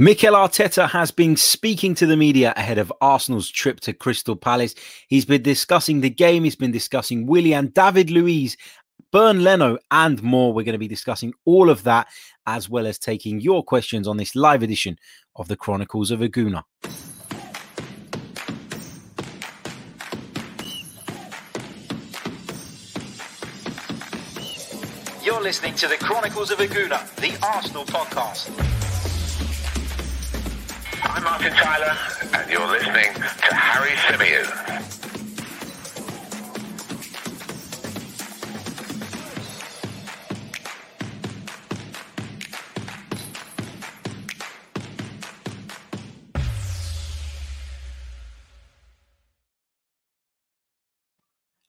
Mikel Arteta has been speaking to the media ahead of Arsenal's trip to Crystal Palace. He's been discussing the game, he's been discussing Willian, David Luiz, Bernd Leno, and more. We're going to be discussing all of that, as well as taking your questions on this live edition of the Chronicles of a Gooner. You're listening to the Chronicles of a Gooner, the Arsenal podcast. I'm Martin Tyler, and you're listening to Harry Symeou.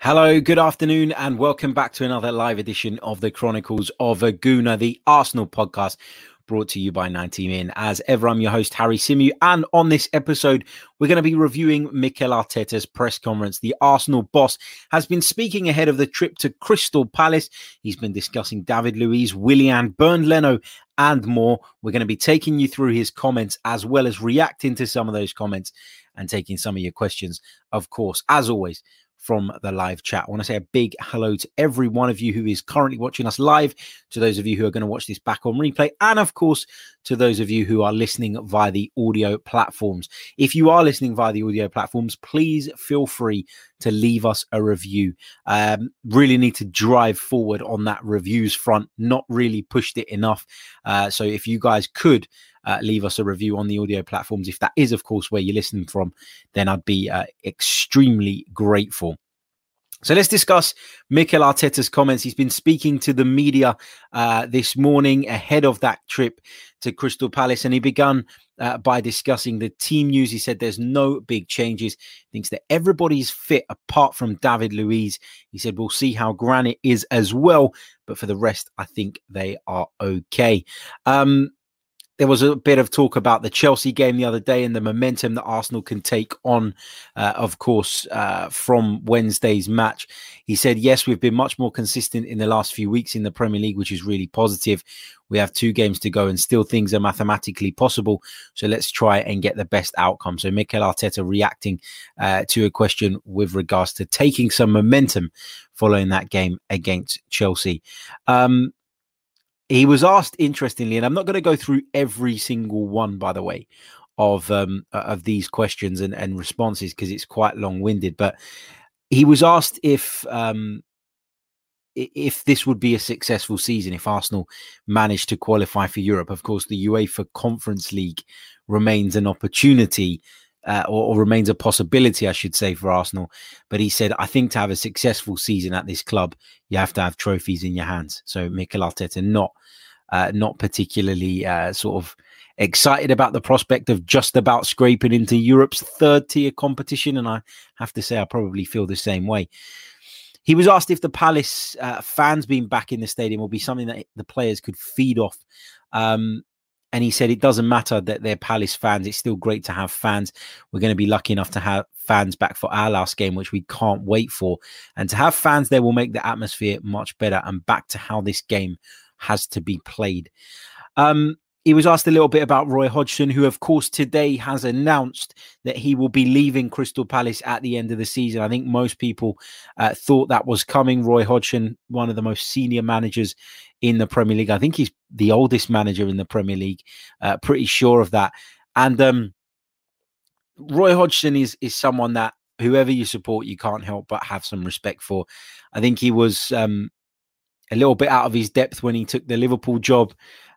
Hello, good afternoon, and welcome back to another live edition of the Chronicles of a Gooner, the Arsenal podcast, brought to you by 90 Min. As ever, I'm your host, Harry Symeou. And on this episode, we're going to be reviewing Mikel Arteta's press conference. The Arsenal boss has been speaking ahead of the trip to Crystal Palace. He's been discussing David Luiz, Willian, Bernd Leno, and more. We're going to be taking you through his comments as well as reacting to some of those comments and taking some of your questions, of course. As always, from the live chat. I want to say a big hello to every one of you who is currently watching us live, to those of you who are going to watch this back on replay, and of course, to those of you who are listening via the audio platforms. If you are listening via the audio platforms, please feel free to leave us a review. Um, really need to drive forward on that reviews front, not really pushed it enough. Uh, so if you guys could, uh, leave us a review on the audio platforms. If that is, of course, where you're listening from, then I'd be uh, extremely grateful. So let's discuss Mikel Arteta's comments. He's been speaking to the media uh, this morning ahead of that trip to Crystal Palace, and he began uh, by discussing the team news. He said there's no big changes. Thinks that everybody's fit apart from David Luiz. He said we'll see how Granit is as well, but for the rest, I think they are okay. Um, there was a bit of talk about the Chelsea game the other day and the momentum that Arsenal can take on, uh, of course, uh, from Wednesday's match. He said, Yes, we've been much more consistent in the last few weeks in the Premier League, which is really positive. We have two games to go and still things are mathematically possible. So let's try and get the best outcome. So Mikel Arteta reacting uh, to a question with regards to taking some momentum following that game against Chelsea. Um, he was asked interestingly, and I'm not going to go through every single one, by the way, of um, of these questions and, and responses because it's quite long winded. But he was asked if um, if this would be a successful season if Arsenal managed to qualify for Europe. Of course, the UEFA Conference League remains an opportunity uh, or, or, remains a possibility, I should say, for Arsenal. But he said, I think to have a successful season at this club, you have to have trophies in your hands. So Mikel Arteta not uh, not particularly uh, sort of excited about the prospect of just about scraping into Europe's third tier competition, and I have to say I probably feel the same way. He was asked if the Palace uh, fans being back in the stadium will be something that the players could feed off. Um, and he said it doesn't matter that they're Palace fans. It's still great to have fans. We're going to be lucky enough to have fans back for our last game, which we can't wait for. And to have fans there will make the atmosphere much better and back to how this game has to be played. Um, he was asked a little bit about Roy Hodgson, who, of course, today has announced that he will be leaving Crystal Palace at the end of the season. I think most people uh, thought that was coming. Roy Hodgson, one of the most senior managers in the Premier League. I think he's the oldest manager in the Premier League. Uh, pretty sure of that. And um, Roy Hodgson is is someone that whoever you support, you can't help but have some respect for. I think he was um, a little bit out of his depth when he took the Liverpool job.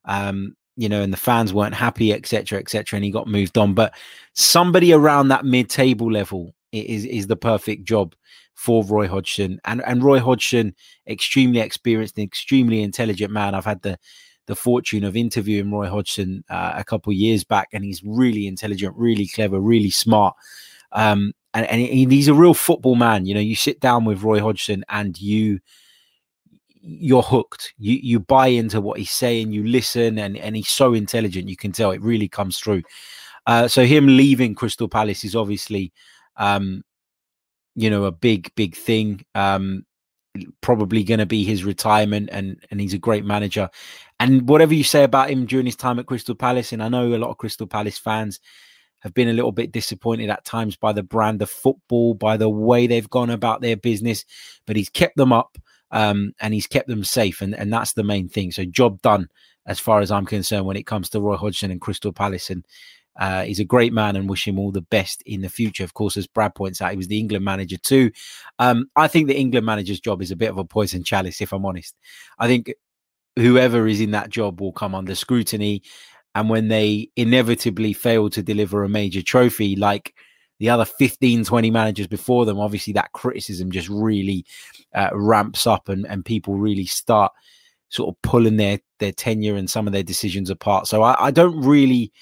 Um, you know, and the fans weren't happy, etc., etc., and he got moved on. But somebody around that mid-table level is is the perfect job for Roy Hodgson. And and Roy Hodgson, extremely experienced and extremely intelligent man. I've had the the fortune of interviewing Roy Hodgson uh, a couple years back, and he's really intelligent, really clever, really smart. Um, and, and he's a real football man. You know, you sit down with Roy Hodgson and you you're hooked. You you buy into what he's saying, you listen, and and he's so intelligent. You can tell it really comes through. Uh, so him leaving Crystal Palace is obviously um, you know, a big, big thing. Um, probably going to be his retirement, and and he's a great manager, And whatever you say about him during his time at Crystal Palace, and I know a lot of Crystal Palace fans have been a little bit disappointed at times by the brand of football, by the way they've gone about their business, but he's kept them up um, and he's kept them safe, and, and that's the main thing. So, job done as far as I'm concerned when it comes to Roy Hodgson and Crystal Palace. And uh, he's a great man and wish him all the best in the future. Of course, as Brad points out, he was the England manager too. Um, I think the England manager's job is a bit of a poison chalice, if I'm honest. I think whoever is in that job will come under scrutiny. And when they inevitably fail to deliver a major trophy, like the other 15, 20 managers before them, obviously that criticism just really uh, ramps up and, and people really start sort of pulling their, their tenure and some of their decisions apart. So I, I don't really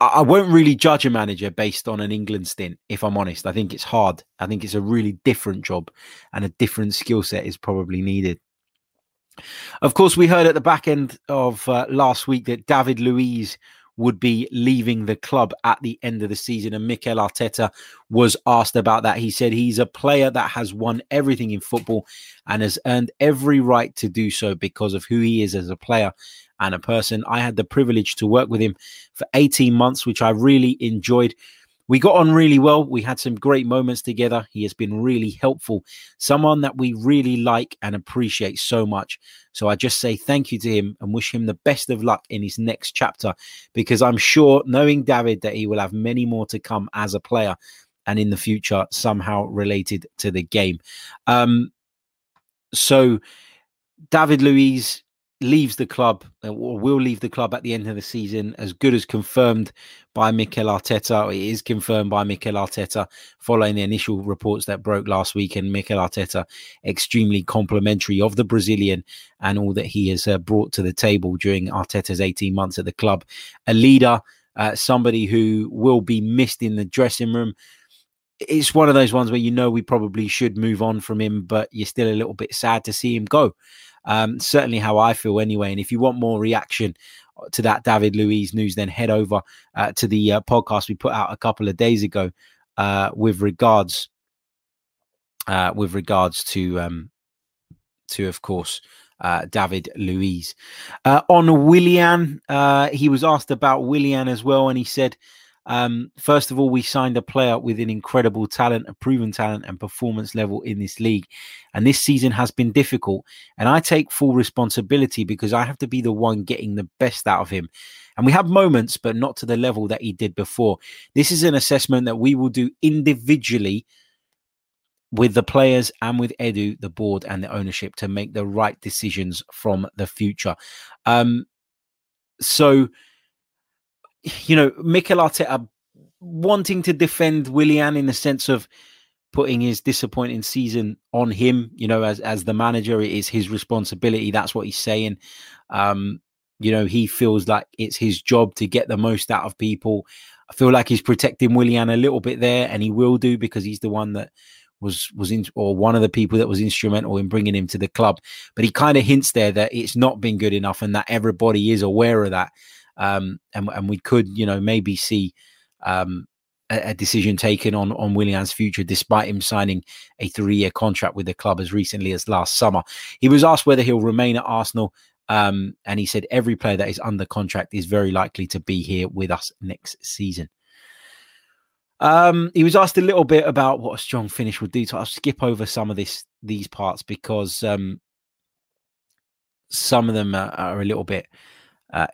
I won't really judge a manager based on an England stint, if I'm honest. I think it's hard. I think it's a really different job and a different skill set is probably needed. Of course, we heard at the back end of uh, last week that David Luiz would be leaving the club at the end of the season. And Mikel Arteta was asked about that. He said he's a player that has won everything in football and has earned every right to do so because of who he is as a player and a person. I had the privilege to work with him for 18 months, which I really enjoyed. We got on really well. We had some great moments together. He has been really helpful, someone that we really like and appreciate so much. So I just say thank you to him and wish him the best of luck in his next chapter because I'm sure, knowing David, that he will have many more to come as a player and in the future somehow related to the game. Um, so, David Luiz leaves the club uh, or will leave the club at the end of the season as good as confirmed by Mikel Arteta. It is confirmed by Mikel Arteta following the initial reports that broke last week and Mikel Arteta extremely complimentary of the Brazilian and all that he has uh, brought to the table during Arteta's 18 months at the club. A leader, uh, somebody who will be missed in the dressing room. It's one of those ones where you know we probably should move on from him, but you're still a little bit sad to see him go. Um, certainly how I feel anyway. And if you want more reaction uh, to that David Luiz news, then head over uh, to the uh, podcast we put out a couple of days ago uh, with regards uh, with regards to um, to of course uh, David Luiz. Uh, on Willian, uh, he was asked about Willian as well, and he said um, first of all, we signed a player with an incredible talent, a proven talent, and performance level in this league. And this season has been difficult. And I take full responsibility because I have to be the one getting the best out of him. And we have moments, but not to the level that he did before. This is an assessment that we will do individually with the players and with Edu, the board, and the ownership to make the right decisions from the future. Um, so you know, Mikel Arteta wanting to defend Willian in the sense of putting his disappointing season on him, you know, as as the manager, it is his responsibility. That's what he's saying. Um, you know, he feels like it's his job to get the most out of people. I feel like he's protecting Willian a little bit there, and he will do because he's the one that was was in or one of the people that was instrumental in bringing him to the club. But he kind of hints there that it's not been good enough, and that everybody is aware of that um, and and we could you know maybe see um, a, a, decision taken on on Willian's future, despite him signing a three year contract with the club as recently as last summer. He was asked whether he'll remain at Arsenal. Um, and he said every player that is under contract is very likely to be here with us next season. Um, he was asked a little bit about what a strong finish would do. So I'll skip over some of this these parts because um, some of them are, are a little bit uh,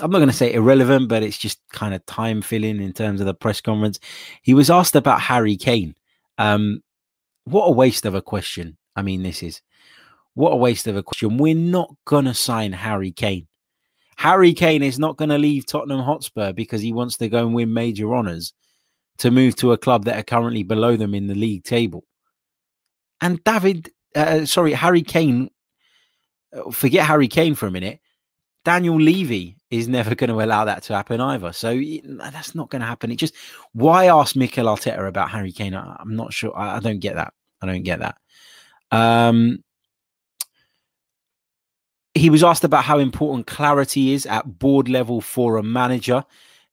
I'm not going to say irrelevant, but it's just kind of time filling in terms of the press conference. He was asked about Harry Kane. Um, what a waste of a question. I mean, this is what a waste of a question. We're not going to sign Harry Kane. Harry Kane is not going to leave Tottenham Hotspur because he wants to go and win major honours to move to a club that are currently below them in the league table. And David, uh, sorry, Harry Kane, uh, forget Harry Kane for a minute. Daniel Levy is never going to allow that to happen either. So that's not going to happen. It just why ask Mikel Arteta about Harry Kane? I'm not sure. I, don't get that. I don't get that. Um, he was asked about how important clarity is at board level for a manager.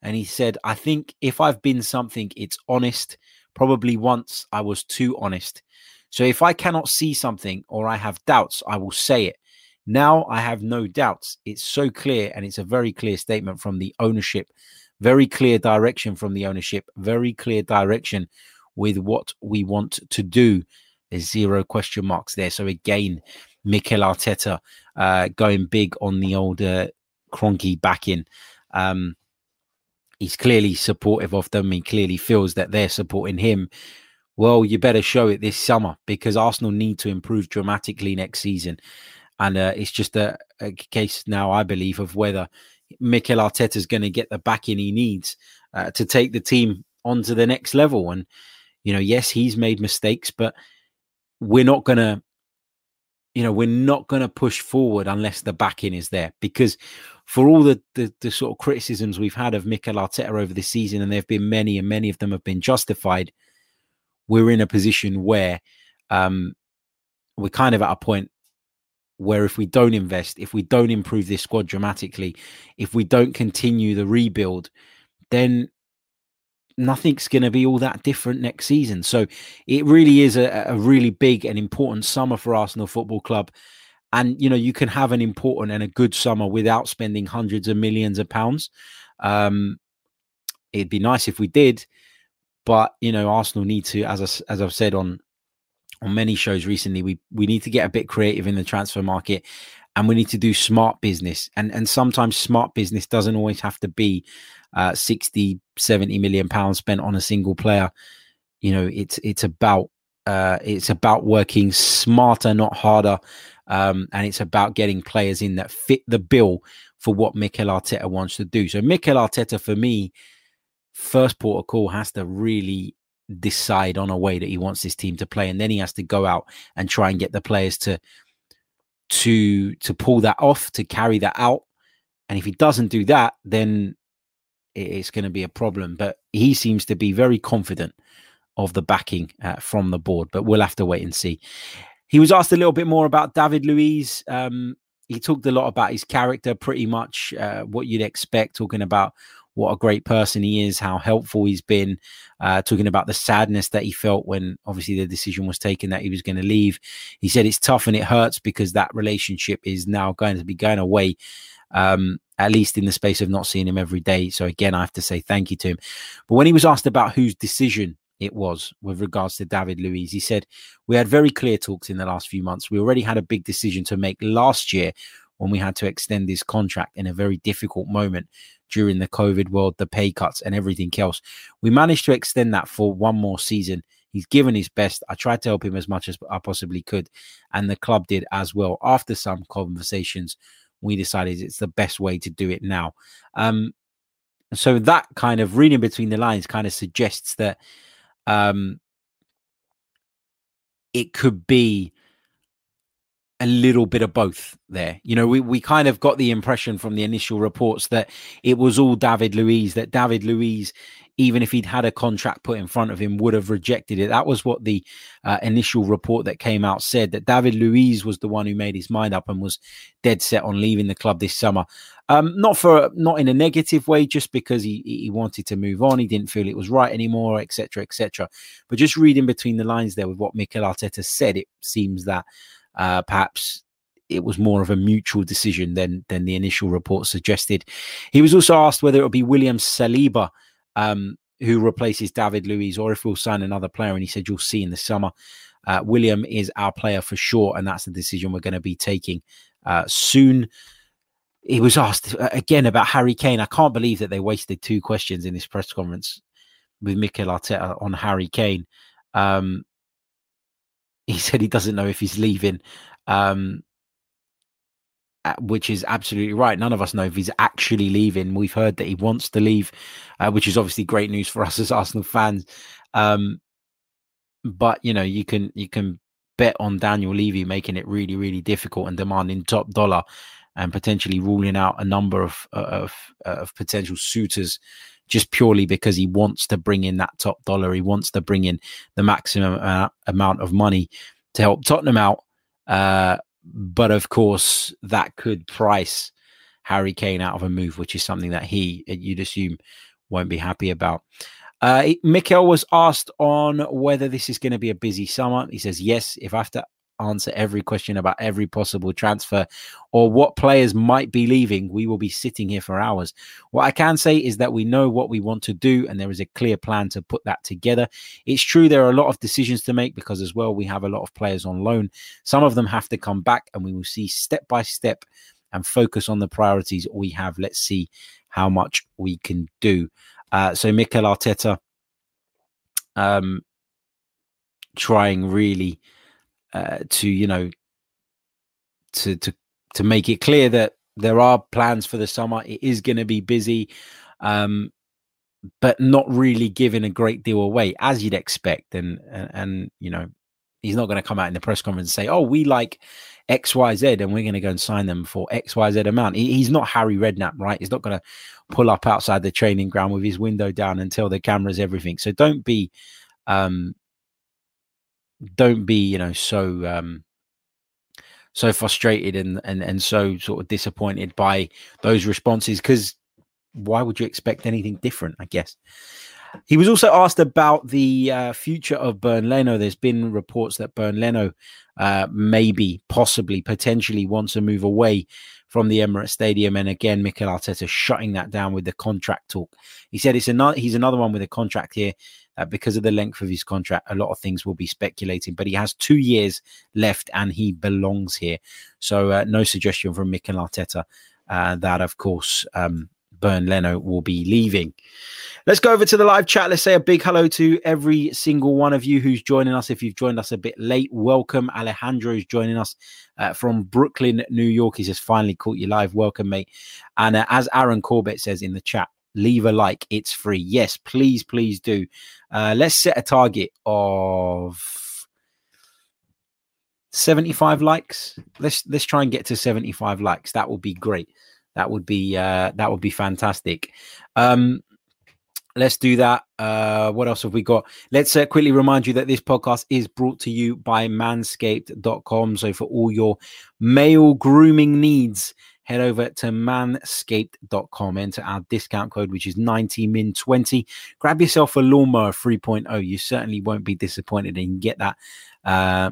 And he said, I think if I've been something, it's honest. Probably once I was too honest. So if I cannot see something or I have doubts, I will say it. Now I have no doubts. It's so clear, and it's a very clear statement from the ownership, very clear direction from the ownership, very clear direction with what we want to do. There's zero question marks there. So again, Mikel Arteta uh, going big on the old Kroenke backing. Um, he's clearly supportive of them. He clearly feels that they're supporting him. Well, you better show it this summer because Arsenal need to improve dramatically next season. And uh, it's just a, a, case now, I believe, of whether Mikel Arteta is going to get the backing he needs uh, to take the team onto the next level. And, you know, yes, he's made mistakes, but we're not going to you know, we're not going to push forward unless the backing is there. Because for all the, the, the sort of criticisms we've had of Mikel Arteta over the season, and there have been many, and many of them have been justified, we're in a position where um, we're kind of at a point where if we don't invest, if we don't improve this squad dramatically, if we don't continue the rebuild, then nothing's going to be all that different next season. So it really is a, a, really big and important summer for Arsenal Football Club. And, you know, you can have an important and a good summer without spending hundreds of millions of pounds. Um, it'd be nice if we did. But, you know, Arsenal need to, as, I, as I've said on on many shows recently, we, we need to get a bit creative in the transfer market and we need to do smart business. And, and sometimes smart business doesn't always have to be uh, 60, 70 million pounds spent on a single player. You know, it's it's about uh, it's about working smarter, not harder, um, and it's about getting players in that fit the bill for what Mikel Arteta wants to do. So Mikel Arteta, for me, first port of call has to really decide on a way that he wants his team to play, and then he has to go out and try and get the players to to to pull that off, to carry that out. And if he doesn't do that, then it's going to be a problem. But he seems to be very confident of the backing uh, from the board. But we'll have to wait and see. He was asked a little bit more about David Luiz. Um, he talked a lot about his character, pretty much uh, what you'd expect, talking about what a great person he is, how helpful he's been, uh, talking about the sadness that he felt when obviously the decision was taken that he was going to leave. He said it's tough and it hurts because that relationship is now going to be going away. Um, at least in the space of not seeing him every day. So again, I have to say thank you to him. But when he was asked about whose decision it was with regards to David Luiz, he said, We had very clear talks in the last few months. We already had a big decision to make last year when we had to extend his contract in a very difficult moment during the COVID world, the pay cuts, and everything else. We managed to extend that for one more season. He's given his best. I tried to help him as much as I possibly could, and the club did as well. After some conversations we decided it's the best way to do it now. Um, so that kind of reading between the lines kind of suggests that um, it could be a little bit of both there. You know, we, we kind of got the impression from the initial reports that it was all David Luiz, that David Luiz even if he'd had a contract put in front of him, would have rejected it. That was what the uh, initial report that came out said that David Luiz was the one who made his mind up and was dead set on leaving the club this summer. Um, not for not in a negative way, just because he he wanted to move on. He didn't feel it was right anymore, etc., etc. But just reading between the lines there with what Mikel Arteta said, it seems that uh, perhaps it was more of a mutual decision than than the initial report suggested. He was also asked whether it would be William Saliba um, who replaces David Luiz, or if we'll sign another player. And he said, You'll see in the summer. Uh, William is our player for sure, and that's the decision we're going to be taking uh, soon. He was asked uh, again about Harry Kane. I can't believe that they wasted two questions in this press conference with Mikel Arteta on Harry Kane. Um, he said he doesn't know if he's leaving. Um, uh, which is absolutely right. None of us know if he's actually leaving. We've heard that he wants to leave, uh, which is obviously great news for us as Arsenal fans. Um, but you know, you can you can bet on Daniel Levy making it really, really difficult and demanding top dollar, and potentially ruling out a number of of, of potential suitors just purely because he wants to bring in that top dollar. He wants to bring in the maximum amount of money to help Tottenham out. Uh, but of course, that could price Harry Kane out of a move, which is something that he, you'd assume, won't be happy about. Uh, Mikel was asked on whether this is going to be a busy summer. He says, yes, if I have to answer every question about every possible transfer or what players might be leaving, we will be sitting here for hours. What I can say is that we know what we want to do and there is a clear plan to put that together. It's true there are a lot of decisions to make because as well we have a lot of players on loan. Some of them have to come back and we will see step by step and focus on the priorities we have. Let's see how much we can do. Uh, so Mikel Arteta um, trying really uh, to you know to to to make it clear that there are plans for the summer. It is going to be busy, um, but not really giving a great deal away as you'd expect. And and, and you know he's not going to come out in the press conference and say, "Oh, we like X, Y, Z, and we're going to go and sign them for X, Y, Z amount." He, he's not Harry Redknapp, right? He's not going to pull up outside the training ground with his window down and tell the cameras everything. So don't be, um, don't be, you know, so um, so frustrated and and and so sort of disappointed by those responses because why would you expect anything different? I guess. He was also asked about the uh, future of Bernd Leno. There's been reports that Bernd Leno uh, maybe, possibly, potentially wants to move away from the Emirates Stadium. And again, Mikel Arteta shutting that down with the contract talk. He said it's another he's another one with a contract here. Uh, because of the length of his contract, a lot of things will be speculating, but he has two years left and he belongs here. So, uh, no suggestion from Mikel Arteta uh, that, of course, um, Bernd Leno will be leaving. Let's go over to the live chat. Let's say a big hello to every single one of you who's joining us. If you've joined us a bit late, welcome. Alejandro is joining us uh, from Brooklyn, New York. He just finally caught you live. Welcome, mate. And uh, as Aaron Corbett says in the chat, leave a like. It's free. Yes, please, please do. Uh, let's set a target of 75 likes. Let's let's try and get to 75 likes. That would be great. That would be uh, that would be fantastic. Um, let's do that. Uh, what else have we got? Let's uh, quickly remind you that this podcast is brought to you by manscaped.com. So for all your male grooming needs, head over to manscaped.com, enter our discount code, which is 90min20. Grab yourself a lawnmower 3.0. You certainly won't be disappointed and get that. Uh,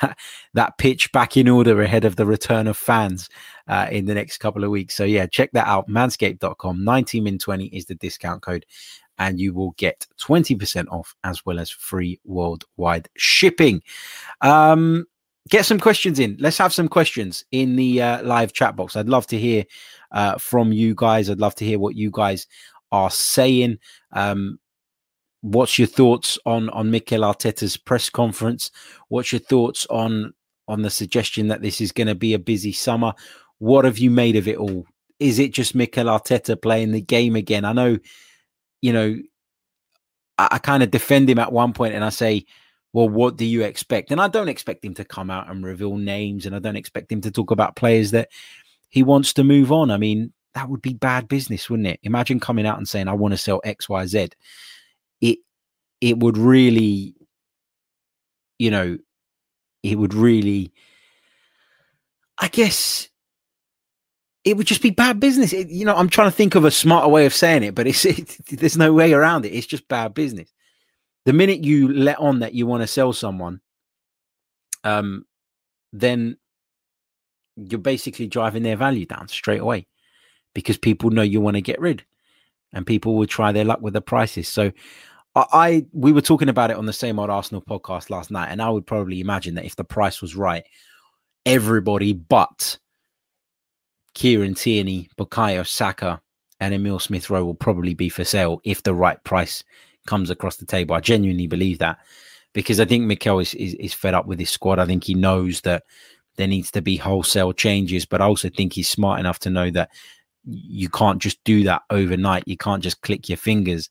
that, that pitch back in order ahead of the return of fans uh, in the next couple of weeks. So yeah, check that out. Manscaped.com. 90 min 20 is the discount code, and you will get 20% off as well as free worldwide shipping. Um, get some questions in. Let's have some questions in the uh, live chat box. I'd love to hear uh, from you guys. I'd love to hear what you guys are saying. Um, what's your thoughts on on Mikel Arteta's press conference? What's your thoughts on on the suggestion that this is going to be a busy summer? What have you made of it all? Is it just Mikel Arteta playing the game again? I know, you know, I, I kind of defend him at one point and I say, well, what do you expect? And I don't expect him to come out and reveal names and I don't expect him to talk about players that he wants to move on. I mean, that would be bad business, wouldn't it? Imagine coming out and saying, I want to sell XYZ. It it would really, you know, it would really I guess it would just be bad business. It, you know, I'm trying to think of a smarter way of saying it, but it's it, there's no way around it. It's just bad business. The minute you let on that you want to sell someone, um, then you're basically driving their value down straight away because people know you want to get rid, and people will try their luck with the prices. So, I, I we were talking about it on the same old Arsenal podcast last night, and I would probably imagine that if the price was right, everybody but Kieran Tierney, Bukayo Saka, and Emile Smith Rowe will probably be for sale if the right price comes across the table. I genuinely believe that because I think Mikel is, is, is fed up with his squad. I think he knows that there needs to be wholesale changes, but I also think he's smart enough to know that you can't just do that overnight. You can't just click your fingers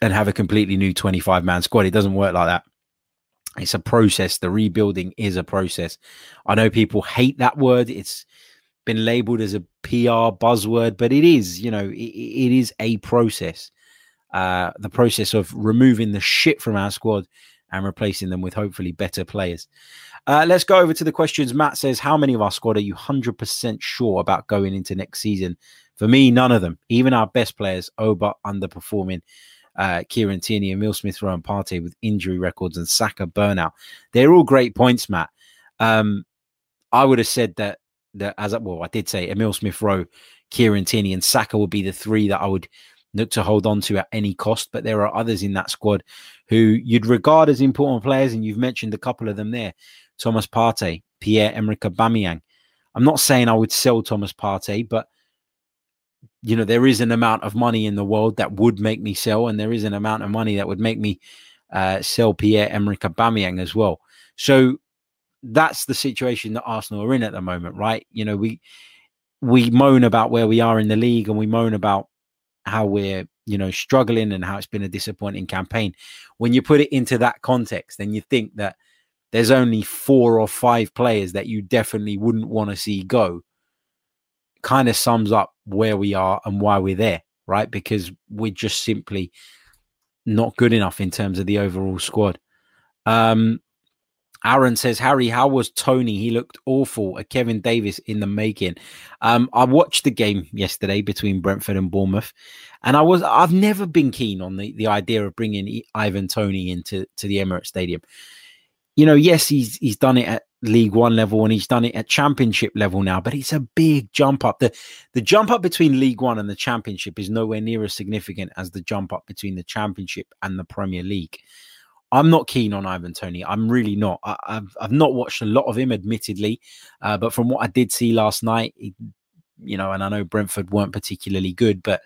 and have a completely new 25 man squad. It doesn't work like that. It's a process. The rebuilding is a process. I know people hate that word. It's been labeled as a PR buzzword, but it is, you know, it, it is a process. Uh, the process of removing the shit from our squad and replacing them with hopefully better players. Uh, let's go over to the questions. Matt says, How many of our squad are you 100% sure about going into next season? For me, none of them. Even our best players, Oba underperforming. uh, Kieran Tierney, Emile Smith Rowe, and Partey with injury records and Saka burnout. They're all great points, Matt. Um, I would have said that that as well, I did say Emile Smith Rowe, Kieran Tierney, and Saka would be the three that I would look to hold on to at any cost. But there are others in that squad who you'd regard as important players, and you've mentioned a couple of them there: Thomas Partey, Pierre Emerick Aubameyang. I'm not saying I would sell Thomas Partey, but you know there is an amount of money in the world that would make me sell, and there is an amount of money that would make me uh, sell Pierre Emerick Aubameyang as well. So that's the situation that Arsenal are in at the moment, right? You know, we we moan about where we are in the league, and we moan about how we're you know struggling and how it's been a disappointing campaign. When you put it into that context, then you think that there's only four or five players that you definitely wouldn't want to see go. Kind of sums up where we are and why we're there, right? Because we're just simply not good enough in terms of the overall squad. Um, Aaron says, Harry, how was Toney? He looked awful. A Kevin Davies in the making. Um, I watched the game yesterday between Brentford and Bournemouth, and I was I've never been keen on the, the idea of bringing Ivan Toney into to the Emirates Stadium. You know, yes, he's he's done it at League One level and he's done it at Championship level now, but it's a big jump up. the The jump up between League One and the Championship is nowhere near as significant as the jump up between the Championship and the Premier League. I'm not keen on Ivan Toney. I'm really not. I, have I've not watched a lot of him, admittedly, uh, but from what I did see last night, you know, and I know Brentford weren't particularly good, but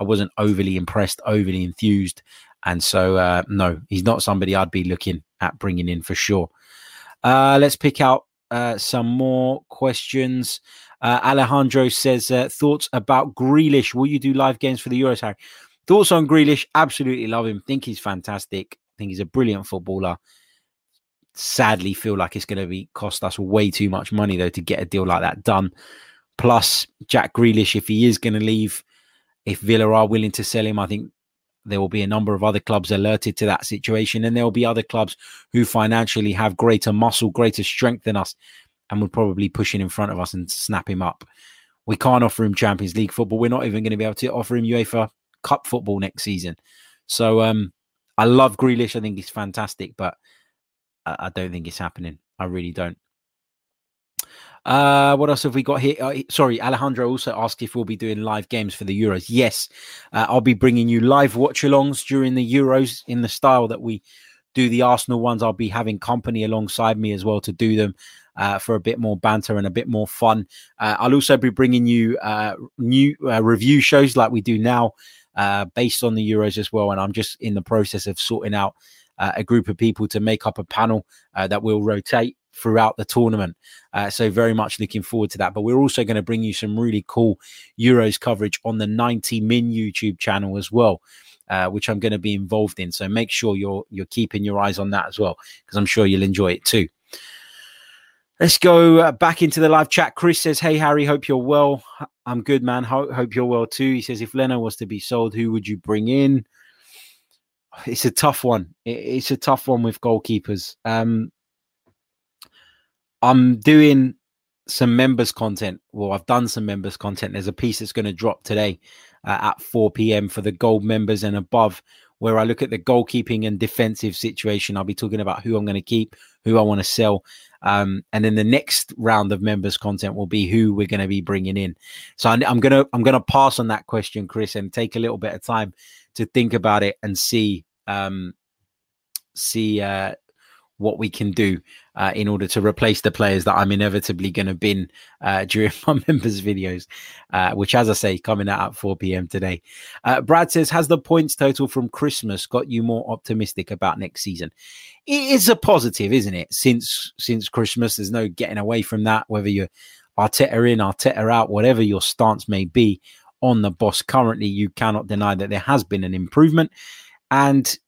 I wasn't overly impressed, overly enthused, and so uh, no, he's not somebody I'd be looking at bringing in for sure. Uh, let's pick out uh, some more questions. Uh, Alejandro says uh, thoughts about Grealish. Will you do live games for the Euros, Harry? Thoughts on Grealish? Absolutely love him. Think he's fantastic. I think he's a brilliant footballer. Sadly, feel like it's going to be cost us way too much money though to get a deal like that done. Plus, Jack Grealish, if he is going to leave, if Villa are willing to sell him, I think there will be a number of other clubs alerted to that situation, and there will be other clubs who financially have greater muscle, greater strength than us, and would probably push it in front of us and snap him up. We can't offer him Champions League football. We're not even going to be able to offer him UEFA Cup football next season. So, um, I love Grealish. I think he's fantastic, but I, I don't think it's happening. I really don't. Uh, what else have we got here? Uh, sorry, Alejandro also asked if we'll be doing live games for the Euros. Yes, uh, I'll be bringing you live watch alongs during the Euros in the style that we do the Arsenal ones. I'll be having company alongside me as well to do them uh, for a bit more banter and a bit more fun. Uh, I'll also be bringing you uh, new review shows like we do now uh, based on the Euros as well. And I'm just in the process of sorting out uh, a group of people to make up a panel uh, that will rotate throughout the tournament. Uh, so very much looking forward to that. But we're also going to bring you some really cool Euros coverage on the 90 Min YouTube channel as well. Uh, which I'm going to be involved in, so make sure you're you're keeping your eyes on that as well, because I'm sure you'll enjoy it too. Let's go uh, back into the live chat. Chris says, Hey, Harry, hope you're well. I'm good, man. Ho- hope you're well too. He says, If Leno was to be sold, who would you bring in? It's a tough one. It's a tough one with goalkeepers. Um, I'm doing some members content. Well, I've done some members content. There's a piece that's going to drop today uh, at 4 p.m. for the gold members and above, where I look at the goalkeeping and defensive situation. I'll be talking about who I'm going to keep, who I want to sell, um, and then the next round of members content will be who we're going to be bringing in. So I'm, I'm gonna I'm gonna pass on that question, Chris, and take a little bit of time to think about it and see um, see uh, what we can do uh, in order to replace the players that I'm inevitably going to bin uh, during my members' videos, uh, which, as I say, coming out at 4 p.m. today. Uh, Brad says, Has the points total from Christmas got you more optimistic about next season? It is a positive, isn't it? Since since Christmas, there's no getting away from that, whether you're Arteta in, Arteta out, whatever your stance may be on the boss currently, you cannot deny that there has been an improvement. And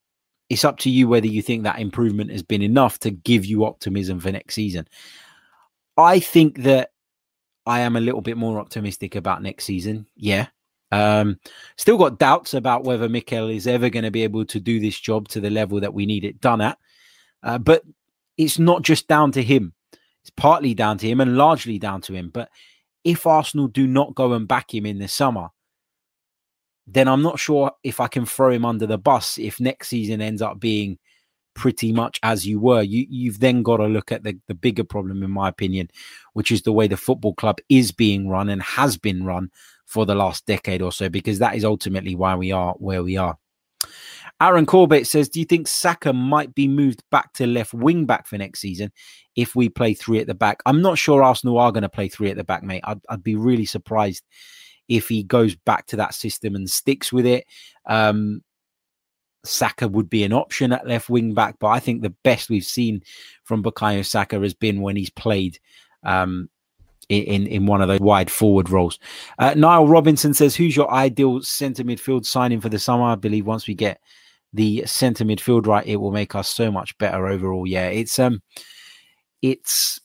it's up to you whether you think that improvement has been enough to give you optimism for next season. I think that I am a little bit more optimistic about next season. Yeah. Um, still got doubts about whether Mikel is ever going to be able to do this job to the level that we need it done at. Uh, but it's not just down to him. It's partly down to him and largely down to him. But if Arsenal do not go and back him in the summer, then I'm not sure if I can throw him under the bus if next season ends up being pretty much as you were. You you've then got to look at the, the bigger problem, in my opinion, which is the way the football club is being run and has been run for the last decade or so, because that is ultimately why we are where we are. Aaron Corbett says, Do you think Saka might be moved back to left wing back for next season if we play three at the back? I'm not sure Arsenal are going to play three at the back, mate. I'd, I'd, be really surprised if he goes back to that system and sticks with it. Um, Saka would be an option at left wing back, but I think the best we've seen from Bukayo Saka has been when he's played um, in in one of those wide forward roles. Uh, Niall Robinson says, "Who's your ideal centre midfield signing for the summer?" I believe once we get the centre midfield right, it will make us so much better overall. Yeah, it's um, it's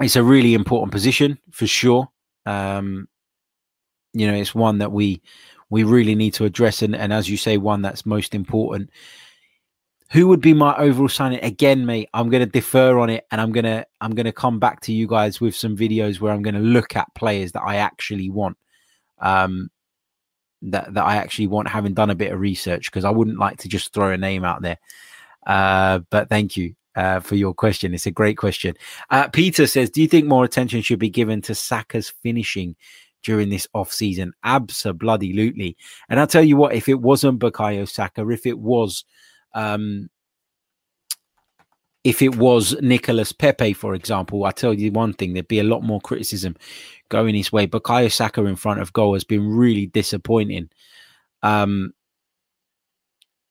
it's a really important position for sure. Um, you know, it's one that we we really need to address, and, and as you say, one that's most important. Who would be my overall signing again, mate? I'm going to defer on it, and I'm gonna I'm gonna come back to you guys with some videos where I'm going to look at players that I actually want. Um, that that I actually want, having done a bit of research, because I wouldn't like to just throw a name out there. Uh, but thank you uh, for your question. It's a great question. Uh, Peter says, "Do you think more attention should be given to Saka's finishing during this off season?" Absolutely. And I'll tell you what, if it wasn't Bukayo Saka, if it was um, if it was Nicolas Pepe, for example, I tell you one thing, there'd be a lot more criticism going his way. But Kaya Saka in front of goal has been really disappointing. Um,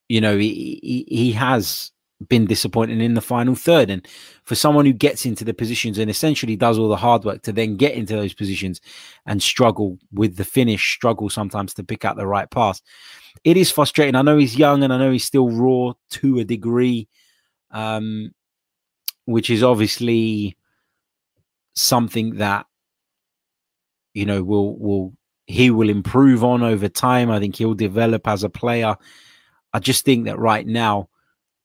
you know, he, he, he has been disappointing in the final third. And for someone who gets into the positions and essentially does all the hard work to then get into those positions and struggle with the finish, struggle sometimes to pick out the right pass, it is frustrating. I know he's young and I know he's still raw to a degree, um, which is obviously something that you know will will he will improve on over time. I think he'll develop as a player. I just think that right now,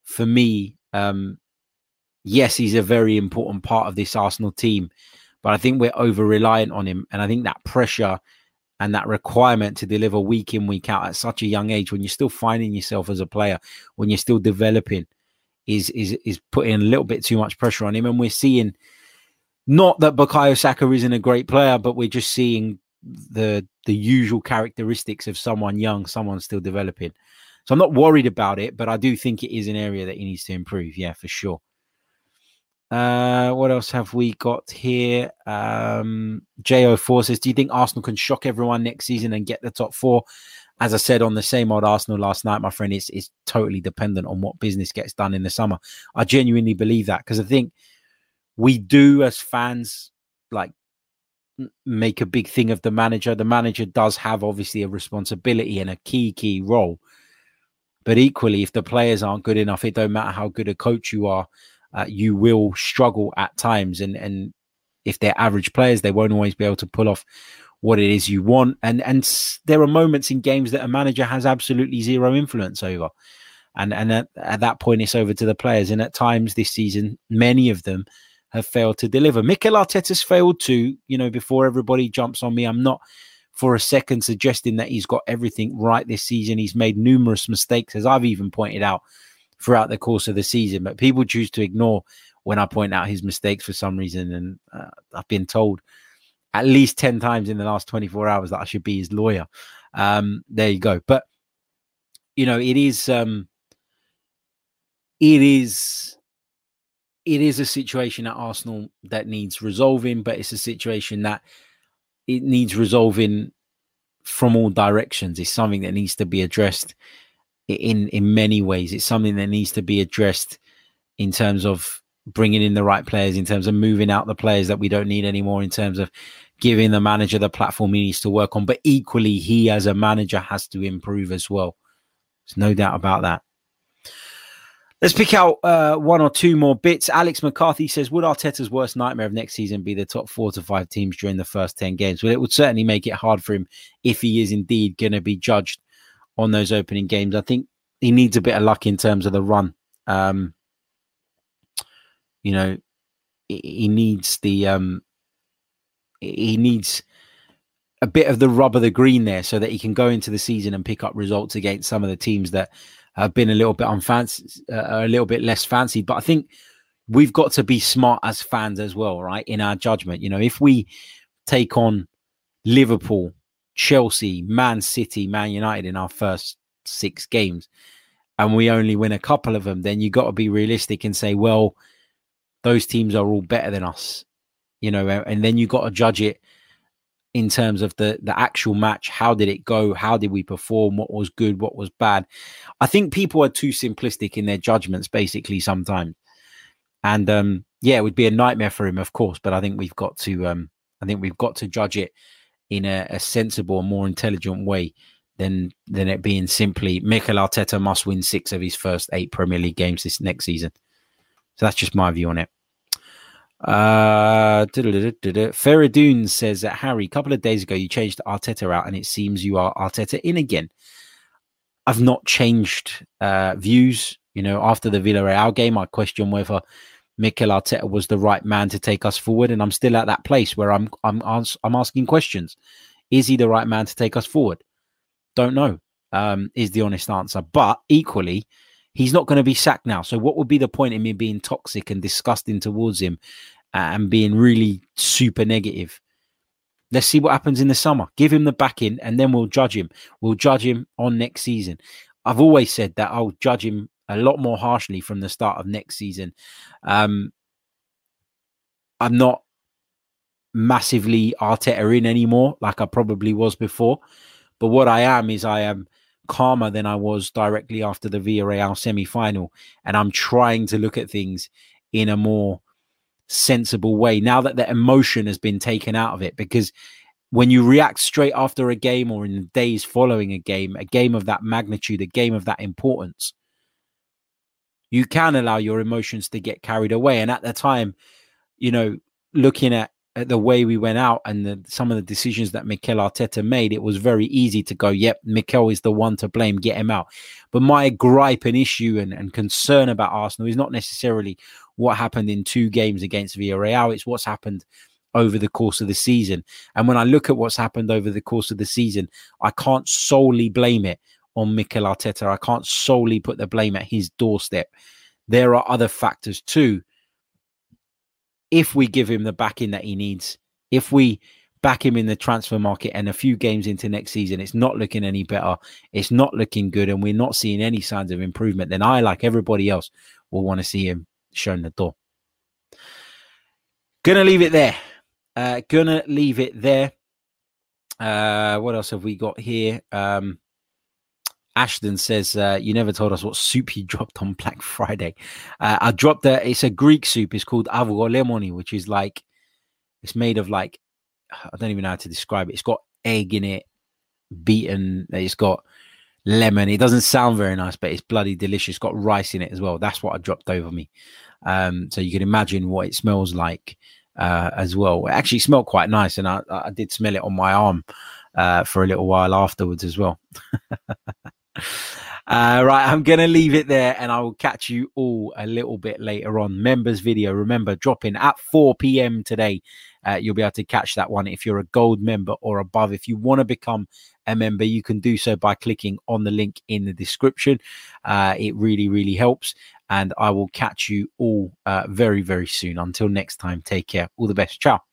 for me, um, yes, he's a very important part of this Arsenal team, but I think we're over reliant on him, and I think that pressure and that requirement to deliver week in week out at such a young age when you're still finding yourself as a player when you're still developing is is is putting a little bit too much pressure on him. And we're seeing not that Bukayo Saka isn't a great player but we're just seeing the the usual characteristics of someone young someone still developing so I'm not worried about it but I do think it is an area that he needs to improve yeah for sure uh, what else have we got here? Um, Jo4 says, Do you think Arsenal can shock everyone next season and get the top four? As I said on the same old Arsenal last night, my friend, it's, it's totally dependent on what business gets done in the summer. I genuinely believe that because I think we do, as fans, like make a big thing of the manager. The manager does have obviously a responsibility and a key, key role. But equally, if the players aren't good enough, it don't matter how good a coach you are uh, you will struggle at times. And and if they're average players, they won't always be able to pull off what it is you want. And and there are moments in games that a manager has absolutely zero influence over. And and at, at that point, it's over to the players. And at times this season, many of them have failed to deliver. Mikel Arteta's failed to, You know, before everybody jumps on me, I'm not for a second suggesting that he's got everything right this season. He's made numerous mistakes, as I've even pointed out throughout the course of the season. But people choose to ignore when I point out his mistakes for some reason. And uh, I've been told at least 10 times in the last 24 hours that I should be his lawyer. Um, there you go. But, you know, it is, um, it is, it is a situation at Arsenal that needs resolving, but it's a situation that it needs resolving from all directions. It's something that needs to be addressed in in many ways. It's something that needs to be addressed in terms of bringing in the right players, in terms of moving out the players that we don't need anymore, in terms of giving the manager the platform he needs to work on. But equally, he as a manager has to improve as well. There's no doubt about that. Let's pick out uh, one or two more bits. Alex McCarthy says, Would Arteta's worst nightmare of next season be the top four to five teams during the first 10 games? Well, it would certainly make it hard for him if he is indeed going to be judged on those opening games. I think he needs a bit of luck in terms of the run. Um, you know, he needs the um, he needs a bit of the rub of the green there so that he can go into the season and pick up results against some of the teams that have been a little bit unfancy, uh, a little bit less fancied. But I think we've got to be smart as fans as well, right? In our judgment, you know, if we take on Liverpool, Chelsea, Man City, Man United in our first six games, and we only win a couple of them, then you got to be realistic and say, well, those teams are all better than us, you know, and then you got to judge it in terms of the the actual match how did it go? How did we perform? What was good? What was bad? I think people are too simplistic in their judgments basically sometimes. And um yeah it would be a nightmare for him of course but i think we've got to um i think we've got to judge it in a, a sensible more intelligent way than than it being simply Mikel Arteta must win six of his first eight Premier League games this next season. So that's just my view on it. Uh, Feradoon says that Harry, a couple of days ago, you changed Arteta out, and it seems you are Arteta in again. I've not changed uh, views. You know, after the Villarreal game, I question whether Mikel Arteta was the right man to take us forward, and I'm still at that place where I'm I'm I'm asking questions. Is he the right man to take us forward? Don't know. Um, is the honest answer. But equally, he's not going to be sacked now. So what would be the point in me being toxic and disgusting towards him and being really super negative? Let's see what happens in the summer. Give him the backing and then we'll judge him. We'll judge him on next season. I've always said that I'll judge him a lot more harshly from the start of next season. Um, I'm not massively Arteta in anymore, like I probably was before. But what I am is I am calmer than I was directly after the Villarreal semi final. And I'm trying to look at things in a more sensible way now that the emotion has been taken out of it. Because when you react straight after a game or in the days following a game, a game of that magnitude, a game of that importance, you can allow your emotions to get carried away. And at the time, you know, looking at Uh, the way we went out and the, some of the decisions that Mikel Arteta made, it was very easy to go, yep, Mikel is the one to blame, get him out. But my gripe and issue and, and concern about Arsenal is not necessarily what happened in two games against Villarreal, it's what's happened over the course of the season. And when I look at what's happened over the course of the season, I can't solely blame it on Mikel Arteta. I can't solely put the blame at his doorstep. There are other factors too if we give him the backing that he needs, if we back him in the transfer market and a few games into next season, it's not looking any better, it's not looking good, and we're not seeing any signs of improvement, then I, like everybody else, will want to see him shown the door. Gonna leave it there. Uh, gonna leave it there. Uh, what else have we got here? Um, Ashton says, uh, You never told us what soup you dropped on Black Friday. Uh, I dropped a, it's a Greek soup. It's called avgolemono, which is like, it's made of like, I don't even know how to describe it. It's got egg in it, beaten. It's got lemon. It doesn't sound very nice, but it's bloody delicious. It's got rice in it as well. That's what I dropped over me. Um, so you can imagine what it smells like uh, as well. It actually smelled quite nice, and I, I did smell it on my arm uh, for a little while afterwards as well. Uh, right, I'm going to leave it there and I will catch you all a little bit later on. Members video, remember, dropping at 4 p.m. today. Uh, you'll be able to catch that one if you're a gold member or above. If you want to become a member, you can do so by clicking on the link in the description. Uh, it really, really helps. And I will catch you all uh, very, very soon. Until next time, take care. All the best. Ciao.